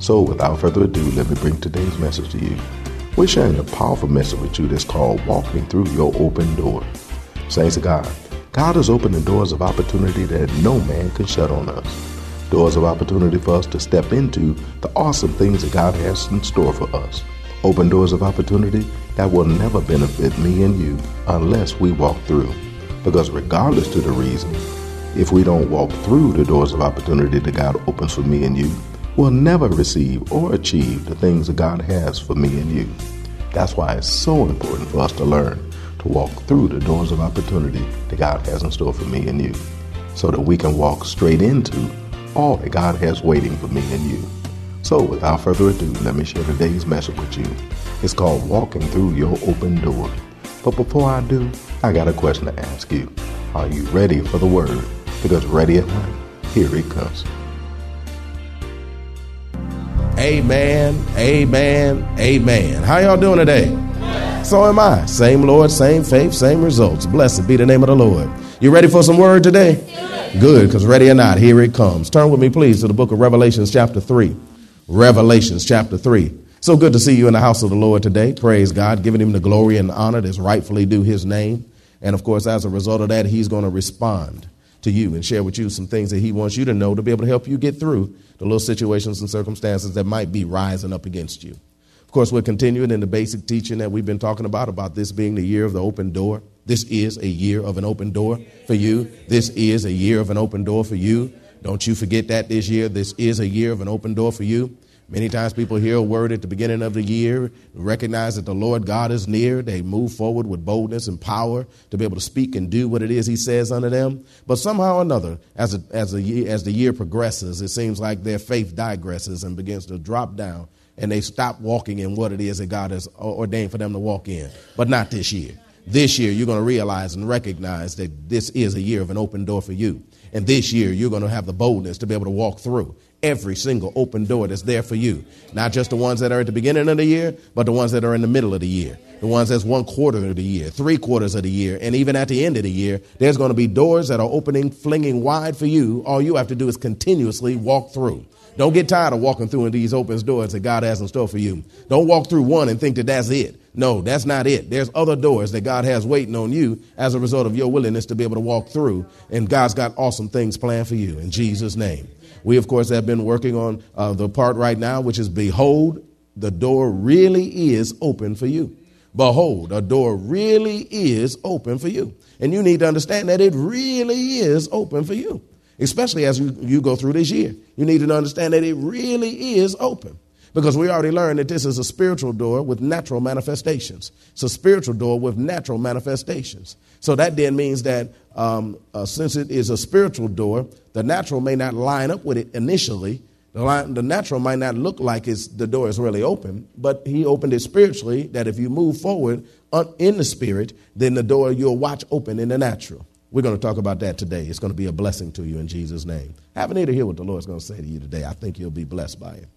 So, without further ado, let me bring today's message to you. We're sharing a powerful message with you that's called Walking Through Your Open Door. Saints of God, God has opened the doors of opportunity that no man can shut on us. Doors of opportunity for us to step into the awesome things that God has in store for us. Open doors of opportunity that will never benefit me and you unless we walk through. Because regardless to the reason, if we don't walk through the doors of opportunity that God opens for me and you, will never receive or achieve the things that God has for me and you. That's why it's so important for us to learn to walk through the doors of opportunity that God has in store for me and you, so that we can walk straight into all that God has waiting for me and you. So, without further ado, let me share today's message with you. It's called Walking Through Your Open Door. But before I do, I got a question to ask you. Are you ready for the word? Because ready or not, here it comes. Amen, amen, amen. How y'all doing today? So am I. Same Lord, same faith, same results. Blessed be the name of the Lord. You ready for some word today? Good, because ready or not, here it comes. Turn with me, please, to the book of Revelations, chapter 3. Revelations, chapter 3. So good to see you in the house of the Lord today. Praise God, giving him the glory and honor that's rightfully due his name. And of course, as a result of that, he's going to respond to you and share with you some things that he wants you to know to be able to help you get through the little situations and circumstances that might be rising up against you. Of course, we're continuing in the basic teaching that we've been talking about, about this being the year of the open door. This is a year of an open door for you. This is a year of an open door for you. Don't you forget that this year. This is a year of an open door for you. Many times people hear a word at the beginning of the year, recognize that the Lord God is near. They move forward with boldness and power to be able to speak and do what it is He says unto them. But somehow or another, as, a, as, a, as the year progresses, it seems like their faith digresses and begins to drop down, and they stop walking in what it is that God has ordained for them to walk in. But not this year. This year, you're going to realize and recognize that this is a year of an open door for you. And this year, you're going to have the boldness to be able to walk through every single open door that's there for you. Not just the ones that are at the beginning of the year, but the ones that are in the middle of the year. The ones that's one quarter of the year, three quarters of the year, and even at the end of the year, there's going to be doors that are opening, flinging wide for you. All you have to do is continuously walk through. Don't get tired of walking through these open doors that God has in store for you. Don't walk through one and think that that's it. No, that's not it. There's other doors that God has waiting on you as a result of your willingness to be able to walk through. And God's got awesome things planned for you in Jesus' name. We, of course, have been working on uh, the part right now, which is Behold, the door really is open for you. Behold, a door really is open for you. And you need to understand that it really is open for you, especially as you, you go through this year. You need to understand that it really is open. Because we already learned that this is a spiritual door with natural manifestations. It's a spiritual door with natural manifestations. So that then means that um, uh, since it is a spiritual door, the natural may not line up with it initially. The, line, the natural might not look like it's, the door is really open, but he opened it spiritually that if you move forward in the spirit, then the door you'll watch open in the natural. We're going to talk about that today. It's going to be a blessing to you in Jesus' name. Have an ear to hear what the Lord's going to say to you today. I think you'll be blessed by it.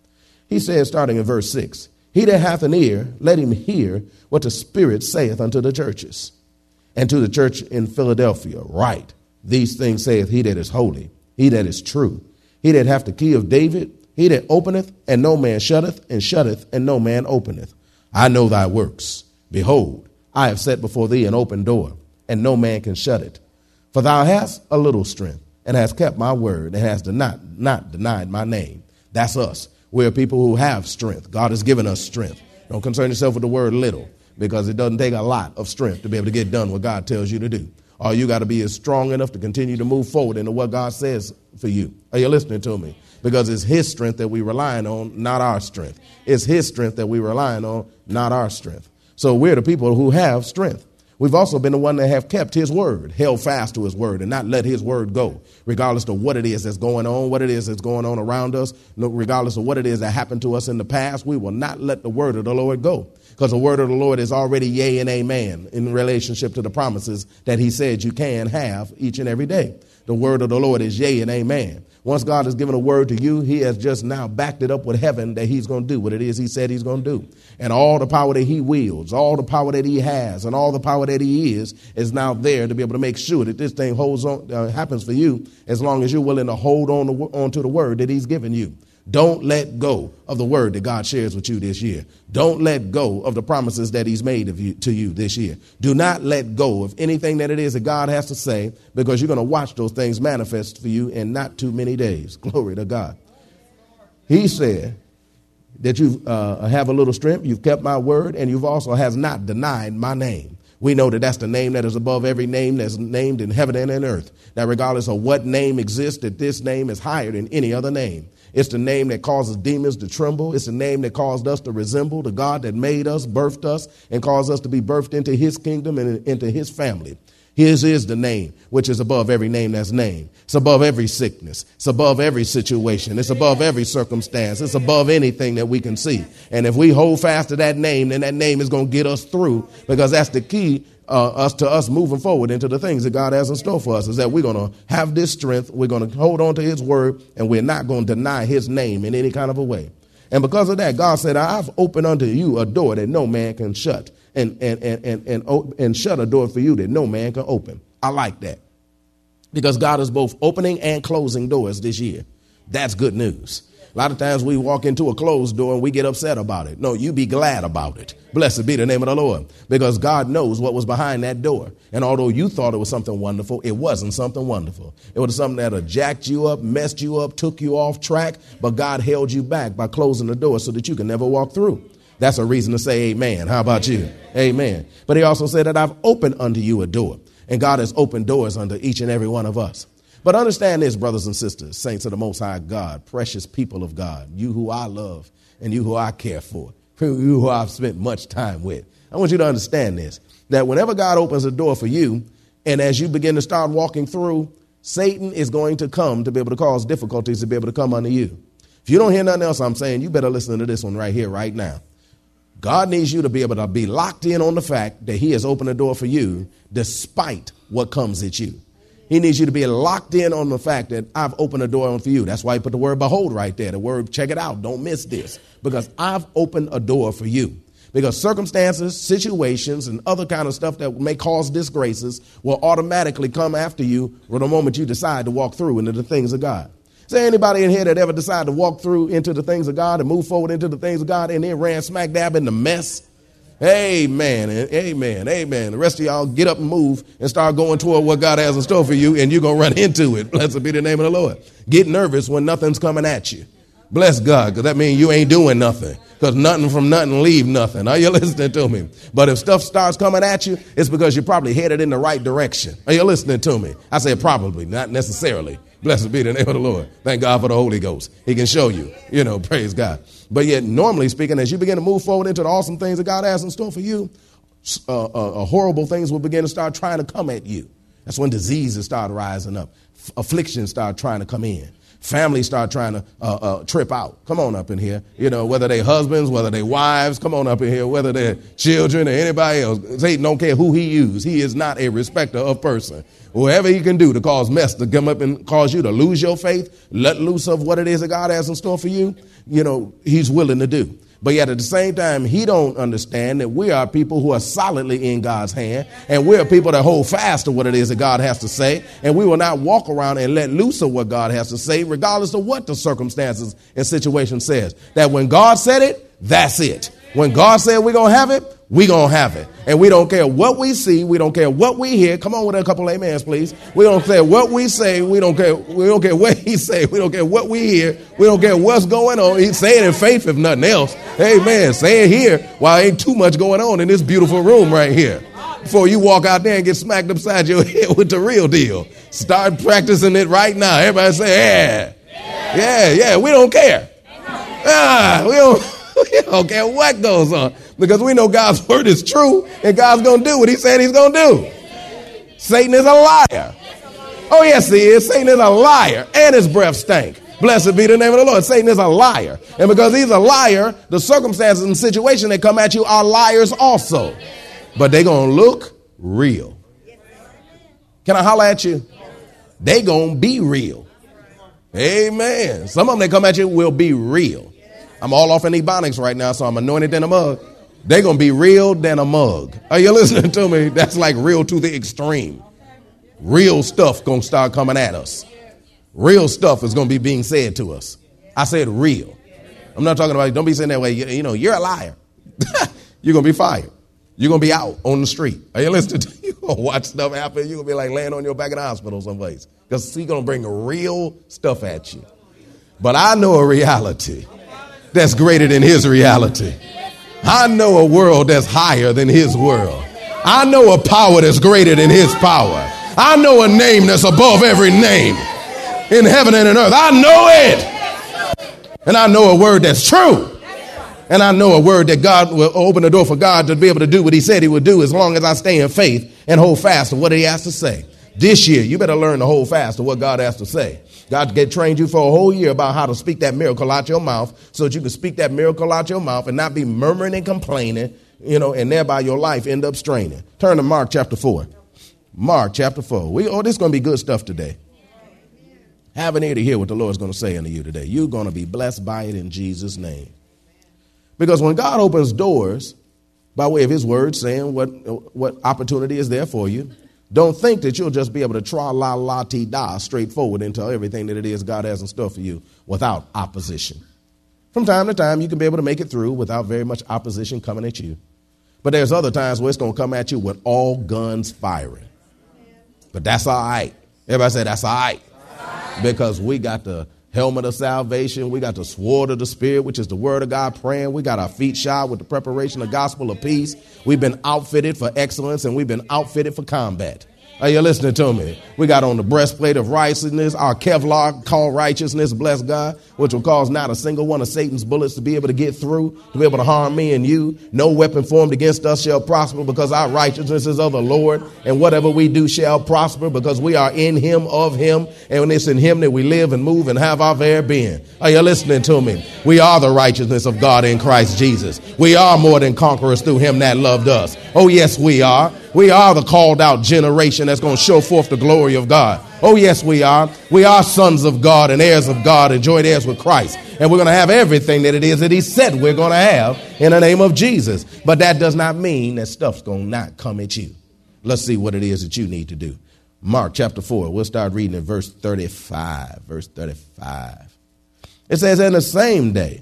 He says, starting in verse 6, He that hath an ear, let him hear what the Spirit saith unto the churches. And to the church in Philadelphia, write, These things saith he that is holy, he that is true, he that hath the key of David, he that openeth, and no man shutteth, and shutteth, and no man openeth. I know thy works. Behold, I have set before thee an open door, and no man can shut it. For thou hast a little strength, and hast kept my word, and hast not, not denied my name. That's us. We're people who have strength. God has given us strength. Don't concern yourself with the word little because it doesn't take a lot of strength to be able to get done what God tells you to do. All you got to be is strong enough to continue to move forward into what God says for you. Are you listening to me? Because it's His strength that we're relying on, not our strength. It's His strength that we're relying on, not our strength. So we're the people who have strength. We've also been the one that have kept his word, held fast to his word, and not let his word go, regardless of what it is that's going on, what it is that's going on around us, regardless of what it is that happened to us in the past. We will not let the word of the Lord go because the word of the Lord is already yea and amen in relationship to the promises that he said you can have each and every day. The word of the Lord is yea and amen. Once God has given a word to you, He has just now backed it up with heaven that He's going to do what it is He said He's going to do. And all the power that He wields, all the power that He has, and all the power that He is, is now there to be able to make sure that this thing holds on, uh, happens for you as long as you're willing to hold on to, on to the word that He's given you. Don't let go of the word that God shares with you this year. Don't let go of the promises that He's made you, to you this year. Do not let go of anything that it is that God has to say because you're going to watch those things manifest for you in not too many days. Glory to God. He said that you uh, have a little strength, you've kept my word, and you've also has not denied my name. We know that that's the name that is above every name that's named in heaven and in earth. That regardless of what name exists, that this name is higher than any other name. It's the name that causes demons to tremble. It's the name that caused us to resemble the God that made us, birthed us, and caused us to be birthed into his kingdom and into his family. His is the name which is above every name that's named. It's above every sickness. It's above every situation. It's above every circumstance. It's above anything that we can see. And if we hold fast to that name, then that name is going to get us through because that's the key uh, us to us moving forward into the things that God has in store for us is that we're going to have this strength, we're going to hold on to His word, and we're not going to deny His name in any kind of a way. And because of that, God said, I've opened unto you a door that no man can shut, and, and, and, and, and, and shut a door for you that no man can open. I like that. Because God is both opening and closing doors this year. That's good news. A lot of times we walk into a closed door and we get upset about it. No, you be glad about it. Blessed be the name of the Lord. Because God knows what was behind that door. And although you thought it was something wonderful, it wasn't something wonderful. It was something that had jacked you up, messed you up, took you off track, but God held you back by closing the door so that you can never walk through. That's a reason to say amen. How about you? Amen. But he also said that I've opened unto you a door. And God has opened doors unto each and every one of us. But understand this, brothers and sisters, saints of the Most High God, precious people of God, you who I love and you who I care for, you who I've spent much time with. I want you to understand this that whenever God opens a door for you, and as you begin to start walking through, Satan is going to come to be able to cause difficulties to be able to come unto you. If you don't hear nothing else I'm saying, you better listen to this one right here, right now. God needs you to be able to be locked in on the fact that He has opened a door for you despite what comes at you. He needs you to be locked in on the fact that I've opened a door for you. That's why he put the word behold right there. The word check it out. Don't miss this. Because I've opened a door for you. Because circumstances, situations, and other kind of stuff that may cause disgraces will automatically come after you the moment you decide to walk through into the things of God. Is there anybody in here that ever decided to walk through into the things of God and move forward into the things of God and then ran smack dab in the mess Amen. and Amen. Amen. The rest of y'all get up and move and start going toward what God has in store for you, and you're going to run into it. Blessed be the name of the Lord. Get nervous when nothing's coming at you. Bless God, because that means you ain't doing nothing. Because nothing from nothing leave nothing. Are you listening to me? But if stuff starts coming at you, it's because you're probably headed in the right direction. Are you listening to me? I say probably, not necessarily. Blessed be the name of the Lord. Thank God for the Holy Ghost. He can show you. You know, praise God. But yet, normally speaking, as you begin to move forward into the awesome things that God has in store for you, uh, uh, uh, horrible things will begin to start trying to come at you. That's when diseases start rising up, afflictions start trying to come in. Families start trying to uh, uh, trip out. Come on up in here. You know, whether they husbands, whether they wives, come on up in here, whether they're children or anybody else. Satan don't care who he uses. He is not a respecter of person. Whatever he can do to cause mess to come up and cause you to lose your faith, let loose of what it is that God has in store for you, you know, he's willing to do. But yet at the same time, he don't understand that we are people who are solidly in God's hand, and we're people that hold fast to what it is that God has to say, and we will not walk around and let loose of what God has to say, regardless of what the circumstances and situation says. That when God said it, that's it. When God said we're going to have it, we're going to have it. And we don't care what we see. We don't care what we hear. Come on with a couple amens, please. We don't care what we say. We don't care. We don't care what he say. We don't care what we hear. We don't care what's going on. He's saying in faith, if nothing else. Amen. Say it here while ain't too much going on in this beautiful room right here. Before you walk out there and get smacked upside your head with the real deal. Start practicing it right now. Everybody say, yeah. Yeah, yeah. We don't care. Ah, we don't. care what goes on because we know God's word is true and God's going to do what he said he's going to do. Satan is a liar. Oh, yes, he is. Satan is a liar and his breath stank. Blessed be the name of the Lord. Satan is a liar. And because he's a liar, the circumstances and situation that come at you are liars also. But they're going to look real. Can I holler at you? They going to be real. Amen. Some of them that come at you will be real. I'm all off in Ebonics right now, so I'm anointed in a mug. They're going to be real than a mug. Are you listening to me? That's like real to the extreme. Real stuff going to start coming at us. Real stuff is going to be being said to us. I said real. I'm not talking about, don't be saying that way. You, you know, you're a liar. you're going to be fired. You're going to be out on the street. Are you listening to you? to watch stuff happen. You're going to be like laying on your back in the hospital someplace. Because he's going to bring real stuff at you. But I know a reality that's greater than his reality. I know a world that's higher than his world. I know a power that's greater than his power. I know a name that's above every name in heaven and in earth. I know it. And I know a word that's true. And I know a word that God will open the door for God to be able to do what he said he would do as long as I stay in faith and hold fast to what he has to say. This year, you better learn to hold fast to what God has to say. God get trained you for a whole year about how to speak that miracle out your mouth so that you can speak that miracle out your mouth and not be murmuring and complaining, you know, and thereby your life end up straining. Turn to Mark chapter 4. Mark chapter 4. We, oh, this is going to be good stuff today. Have an ear to hear what the Lord's going to say unto you today. You're going to be blessed by it in Jesus' name. Because when God opens doors by way of his word saying what, what opportunity is there for you, don't think that you'll just be able to tra la la ti da straightforward into everything that it is God has in store for you without opposition. From time to time, you can be able to make it through without very much opposition coming at you. But there's other times where it's going to come at you with all guns firing. But that's all right. Everybody say that's all right. Because we got the helmet of salvation. We got the sword of the Spirit, which is the word of God praying. We got our feet shod with the preparation of the gospel of peace. We've been outfitted for excellence and we've been outfitted for combat. Are you listening to me? We got on the breastplate of righteousness, our Kevlar called righteousness, bless God, which will cause not a single one of Satan's bullets to be able to get through, to be able to harm me and you. No weapon formed against us shall prosper because our righteousness is of the Lord. And whatever we do shall prosper because we are in him, of him. And it's in him that we live and move and have our very being. Are you listening to me? We are the righteousness of God in Christ Jesus. We are more than conquerors through him that loved us. Oh, yes, we are. We are the called out generation that's going to show forth the glory of God. Oh, yes, we are. We are sons of God and heirs of God and joint heirs with Christ. And we're going to have everything that it is that He said we're going to have in the name of Jesus. But that does not mean that stuff's going to not come at you. Let's see what it is that you need to do. Mark chapter 4, we'll start reading in verse 35. Verse 35. It says, In the same day,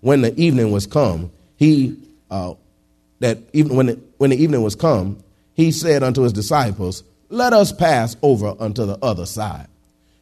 when the evening was come, he, uh, that even when, the, when the evening was come, he said unto his disciples, Let us pass over unto the other side.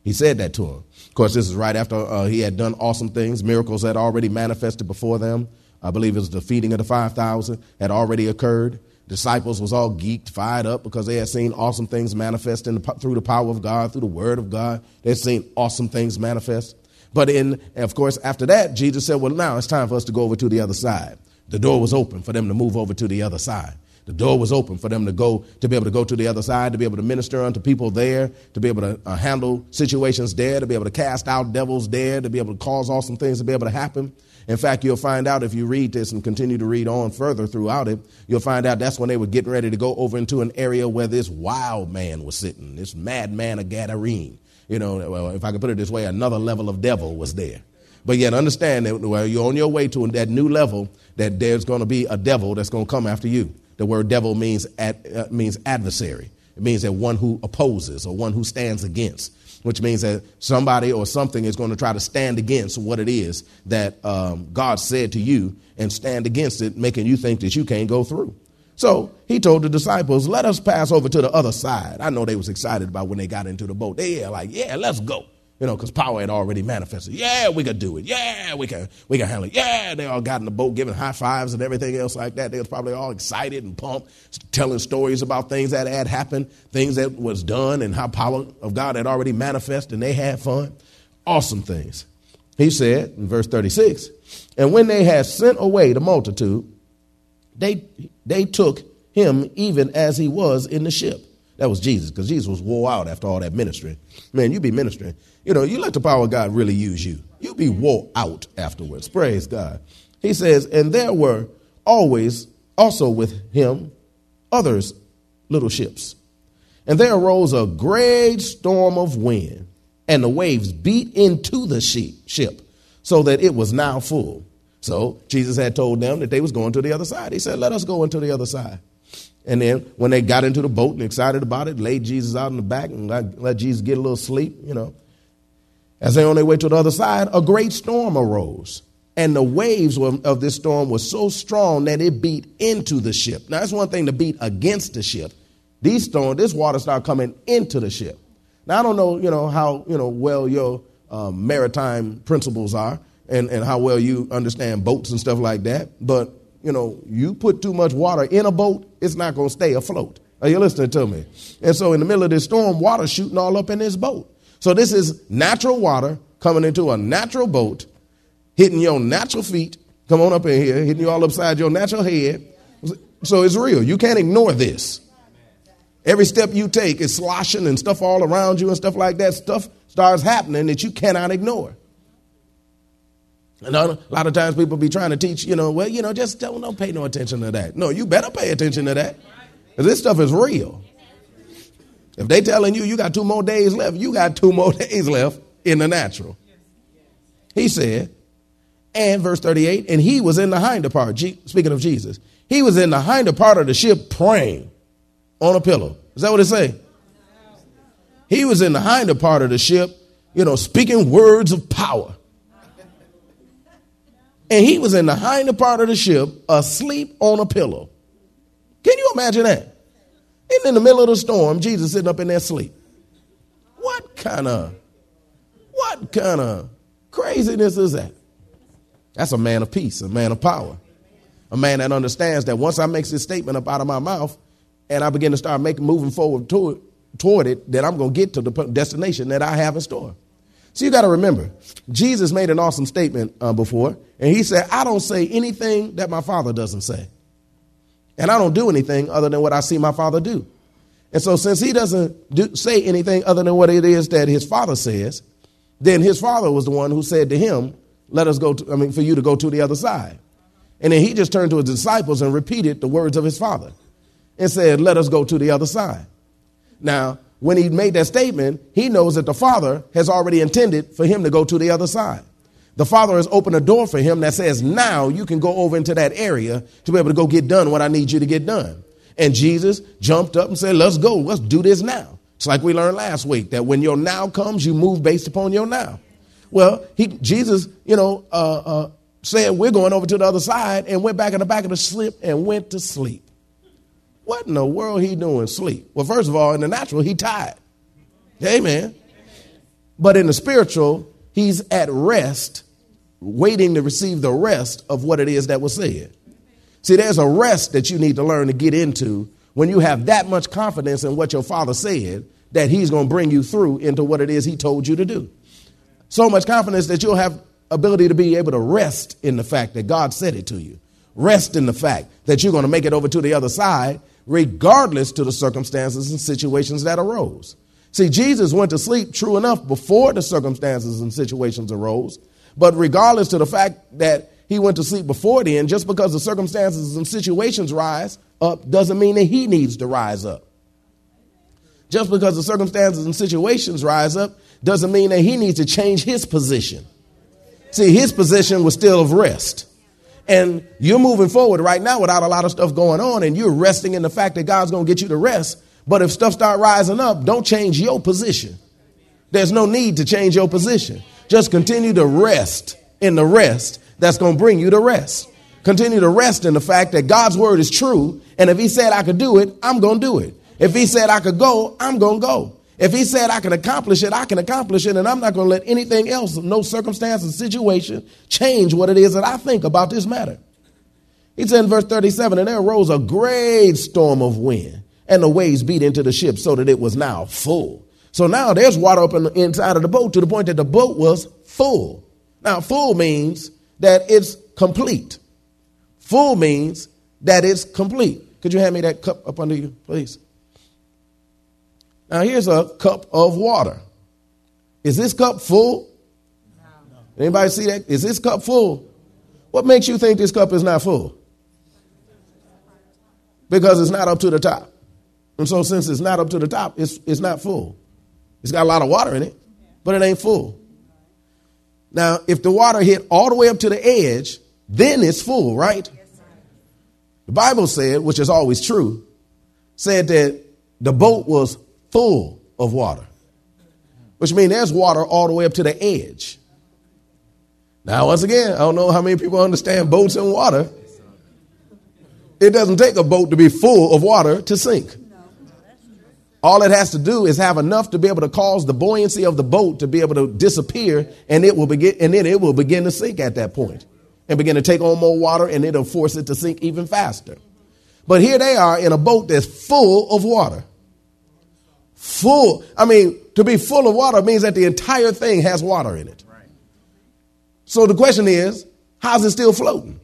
He said that to him. Of course, this is right after uh, he had done awesome things. Miracles had already manifested before them. I believe it was the feeding of the 5,000 had already occurred. Disciples was all geeked, fired up because they had seen awesome things manifest the, through the power of God, through the word of God. They had seen awesome things manifest. But in, of course, after that, Jesus said, well, now it's time for us to go over to the other side. The door was open for them to move over to the other side. The door was open for them to go, to be able to go to the other side, to be able to minister unto people there, to be able to uh, handle situations there, to be able to cast out devils there, to be able to cause awesome things to be able to happen. In fact, you'll find out if you read this and continue to read on further throughout it, you'll find out that's when they were getting ready to go over into an area where this wild man was sitting, this madman of Gadarene. You know, well, if I could put it this way, another level of devil was there. But yet understand that while you're on your way to that new level, that there's going to be a devil that's going to come after you. The word devil means, ad, uh, means adversary. It means that one who opposes or one who stands against. which means that somebody or something is going to try to stand against what it is that um, God said to you and stand against it, making you think that you can't go through. So he told the disciples, let us pass over to the other side. I know they was excited about when they got into the boat. They were like, yeah, let's go. You know, because power had already manifested. Yeah, we could do it. Yeah, we can we can handle it. Yeah, they all got in the boat giving high fives and everything else like that. They was probably all excited and pumped, telling stories about things that had happened, things that was done, and how power of God had already manifested, and they had fun. Awesome things. He said in verse 36, and when they had sent away the multitude, they they took him even as he was in the ship. That was Jesus, because Jesus was wore out after all that ministry. Man, you be ministering. You know, you let the power of God really use you. You'll be wore out afterwards. Praise God. He says, and there were always also with him others little ships. And there arose a great storm of wind, and the waves beat into the ship, so that it was now full. So Jesus had told them that they was going to the other side. He said, Let us go into the other side. And then when they got into the boat and excited about it, laid Jesus out in the back and let, let Jesus get a little sleep, you know. As they on their way to the other side, a great storm arose. And the waves of this storm were so strong that it beat into the ship. Now, that's one thing to beat against the ship. These storms, this water started coming into the ship. Now, I don't know, you know, how, you know, well your um, maritime principles are and, and how well you understand boats and stuff like that. But you know, you put too much water in a boat, it's not going to stay afloat. Are you listening to me? And so in the middle of this storm, water shooting all up in this boat. So this is natural water coming into a natural boat, hitting your natural feet. Come on up in here, hitting you all upside your natural head. So it's real. You can't ignore this. Every step you take is sloshing and stuff all around you and stuff like that. Stuff starts happening that you cannot ignore. And a lot of times people be trying to teach, you know, well, you know, just don't, don't pay no attention to that. No, you better pay attention to that. This stuff is real. If they telling you you got two more days left, you got two more days left in the natural. He said, and verse 38, and he was in the hinder part, speaking of Jesus, he was in the hinder part of the ship praying on a pillow. Is that what it say? He was in the hinder part of the ship, you know, speaking words of power. And he was in the hinder part of the ship, asleep on a pillow. Can you imagine that? And in the middle of the storm, Jesus sitting up in there asleep. What kind of, what kind of craziness is that? That's a man of peace, a man of power, a man that understands that once I make this statement up out of my mouth and I begin to start making moving forward toward, toward it, that I'm going to get to the destination that I have in store. So you got to remember, Jesus made an awesome statement uh, before, and he said, I don't say anything that my father doesn't say. And I don't do anything other than what I see my father do. And so, since he doesn't do, say anything other than what it is that his father says, then his father was the one who said to him, Let us go, to, I mean, for you to go to the other side. And then he just turned to his disciples and repeated the words of his father and said, Let us go to the other side. Now, when he made that statement, he knows that the Father has already intended for him to go to the other side. The Father has opened a door for him that says, now you can go over into that area to be able to go get done what I need you to get done. And Jesus jumped up and said, let's go. Let's do this now. It's like we learned last week that when your now comes, you move based upon your now. Well, he, Jesus, you know, uh, uh, said, we're going over to the other side and went back in the back of the ship and went to sleep. What in the world he doing sleep? Well, first of all, in the natural, he tired. Amen. But in the spiritual, he's at rest, waiting to receive the rest of what it is that was said. See, there's a rest that you need to learn to get into when you have that much confidence in what your father said that he's going to bring you through into what it is he told you to do. So much confidence that you'll have ability to be able to rest in the fact that God said it to you. Rest in the fact that you're going to make it over to the other side regardless to the circumstances and situations that arose. See, Jesus went to sleep, true enough, before the circumstances and situations arose. But regardless to the fact that he went to sleep before then, just because the circumstances and situations rise up doesn't mean that he needs to rise up. Just because the circumstances and situations rise up doesn't mean that he needs to change his position. See, his position was still of rest and you're moving forward right now without a lot of stuff going on and you're resting in the fact that God's going to get you to rest. But if stuff start rising up, don't change your position. There's no need to change your position. Just continue to rest in the rest that's going to bring you to rest. Continue to rest in the fact that God's word is true. And if He said I could do it, I'm going to do it. If He said I could go, I'm going to go. If He said I can accomplish it, I can accomplish it. And I'm not going to let anything else, no circumstance or situation, change what it is that I think about this matter. He said in verse 37 And there arose a great storm of wind, and the waves beat into the ship so that it was now full. So now there's water up in the inside of the boat to the point that the boat was full. Now, full means that it's complete. Full means that it's complete. Could you hand me that cup up under you, please? Now, here's a cup of water. Is this cup full? No. Anybody see that? Is this cup full? What makes you think this cup is not full? Because it's not up to the top. And so, since it's not up to the top, it's, it's not full. It's got a lot of water in it, but it ain't full. Now, if the water hit all the way up to the edge, then it's full, right? The Bible said, which is always true, said that the boat was full of water, which means there's water all the way up to the edge. Now, once again, I don't know how many people understand boats and water. It doesn't take a boat to be full of water to sink. All it has to do is have enough to be able to cause the buoyancy of the boat to be able to disappear, and it will begin, and then it will begin to sink at that point, and begin to take on more water, and it'll force it to sink even faster. But here they are in a boat that's full of water. Full. I mean, to be full of water means that the entire thing has water in it. So the question is, how's it still floating?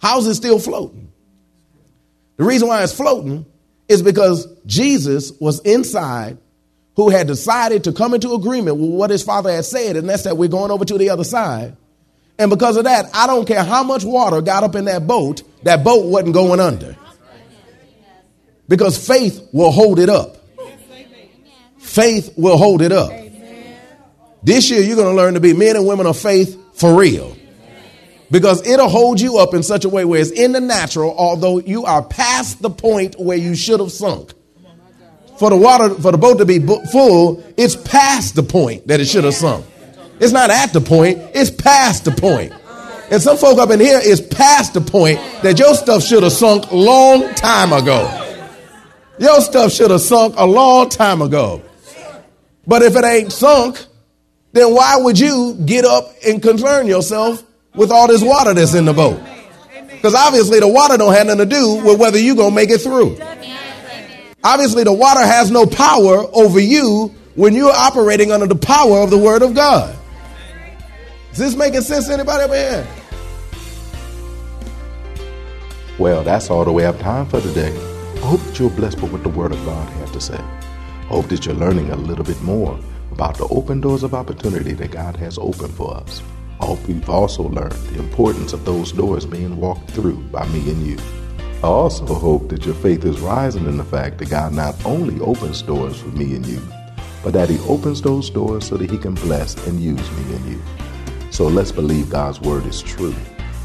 How's it still floating? The reason why it's floating is because Jesus was inside who had decided to come into agreement with what his father had said, and that's that we're going over to the other side. And because of that, I don't care how much water got up in that boat, that boat wasn't going under. Because faith will hold it up. Faith will hold it up. This year, you're going to learn to be men and women of faith for real because it'll hold you up in such a way where it's in the natural, although you are past the point where you should have sunk. For the water, for the boat to be full, it's past the point that it should have sunk. It's not at the point, it's past the point. And some folk up in here is past the point that your stuff should have sunk long time ago. Your stuff should have sunk a long time ago. But if it ain't sunk, then why would you get up and concern yourself with all this water that's in the boat. Because obviously the water don't have nothing to do with whether you're going to make it through. Obviously the water has no power over you when you're operating under the power of the word of God. Is this making sense to anybody over here? Well, that's all the way have time for today. I hope that you're blessed with what the Word of God has to say. I hope that you're learning a little bit more about the open doors of opportunity that God has opened for us. I hope you've also learned the importance of those doors being walked through by me and you. I also hope that your faith is rising in the fact that God not only opens doors for me and you, but that He opens those doors so that He can bless and use me and you. So let's believe God's Word is true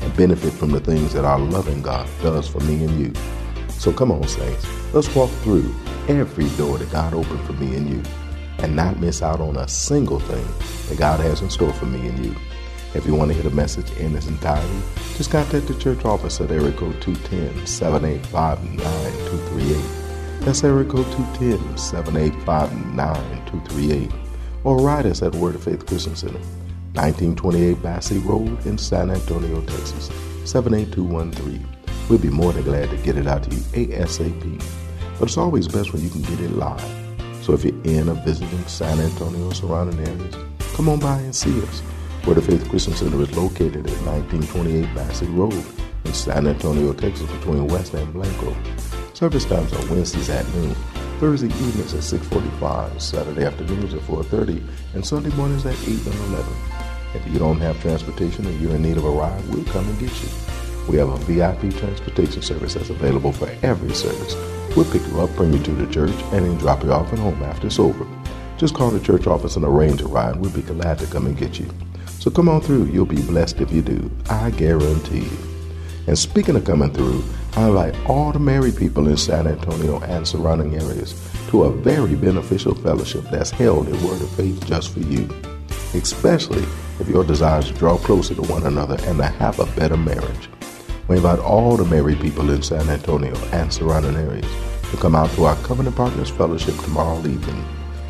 and benefit from the things that our loving God does for me and you. So come on, saints, let's walk through every door that God opened for me and you and not miss out on a single thing that God has in store for me and you. If you want to hear the message in its entirety, just contact the church office at area code 210-785-9238. That's area code 210-785-9238. Or write us at Word of Faith Christian Center, 1928 Basse Road in San Antonio, Texas, 78213. We'll be more than glad to get it out to you ASAP. But it's always best when you can get it live. So if you're in or visiting San Antonio or surrounding areas, come on by and see us. Of Faith Christian Center is located at 1928 Basse Road in San Antonio, Texas, between West and Blanco. Service times are Wednesdays at noon, Thursday evenings at 6:45, Saturday afternoons at 4:30, and Sunday mornings at 8 and 11. If you don't have transportation and you're in need of a ride, we'll come and get you. We have a VIP transportation service that's available for every service. We'll pick you up, bring you to the church, and then drop you off at home after it's over. Just call the church office and arrange a ride. We'll be glad to come and get you. So come on through. You'll be blessed if you do. I guarantee you. And speaking of coming through, I invite all the married people in San Antonio and surrounding areas to a very beneficial fellowship that's held in Word of Faith just for you, especially if your desire is to draw closer to one another and to have a better marriage. We invite all the married people in San Antonio and surrounding areas to come out to our Covenant Partners Fellowship tomorrow evening.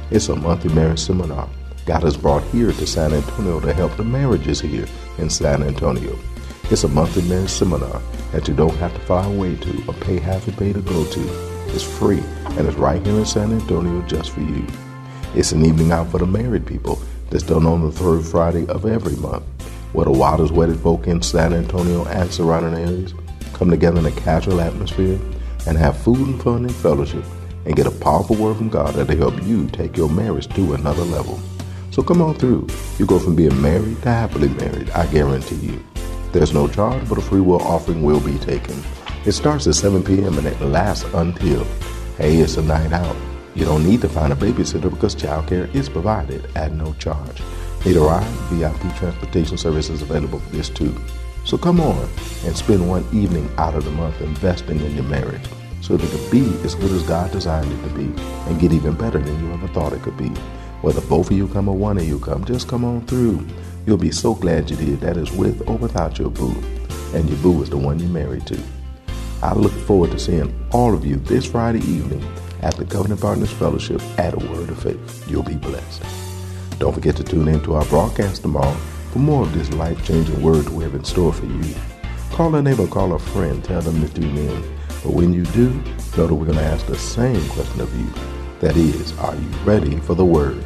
It's a monthly marriage seminar. God has brought here to San Antonio to help the marriages here in San Antonio. It's a monthly marriage seminar that you don't have to fly away to or pay half a pay to go to. It's free and it's right here in San Antonio just for you. It's an evening out for the married people that's done on the third Friday of every month where the wildest wedded folk in San Antonio and surrounding areas come together in a casual atmosphere and have food and fun and fellowship and get a powerful word from God that'll help you take your marriage to another level. So come on through. You go from being married to happily married, I guarantee you. There's no charge, but a free will offering will be taken. It starts at 7 p.m. and it lasts until, hey, it's a night out. You don't need to find a babysitter because childcare is provided at no charge. Need a? VIP transportation service is available for this too. So come on and spend one evening out of the month investing in your marriage so that it can be as good as God designed it to be and get even better than you ever thought it could be. Whether both of you come or one of you come, just come on through. You'll be so glad you did. That is with or without your boo. And your boo is the one you're married to. I look forward to seeing all of you this Friday evening at the Covenant Partners Fellowship at a Word of Faith. You'll be blessed. Don't forget to tune in to our broadcast tomorrow for more of this life changing word we have in store for you. Call a neighbor, call a friend, tell them to tune in. But when you do, know that we're going to ask the same question of you. That is, are you ready for the word?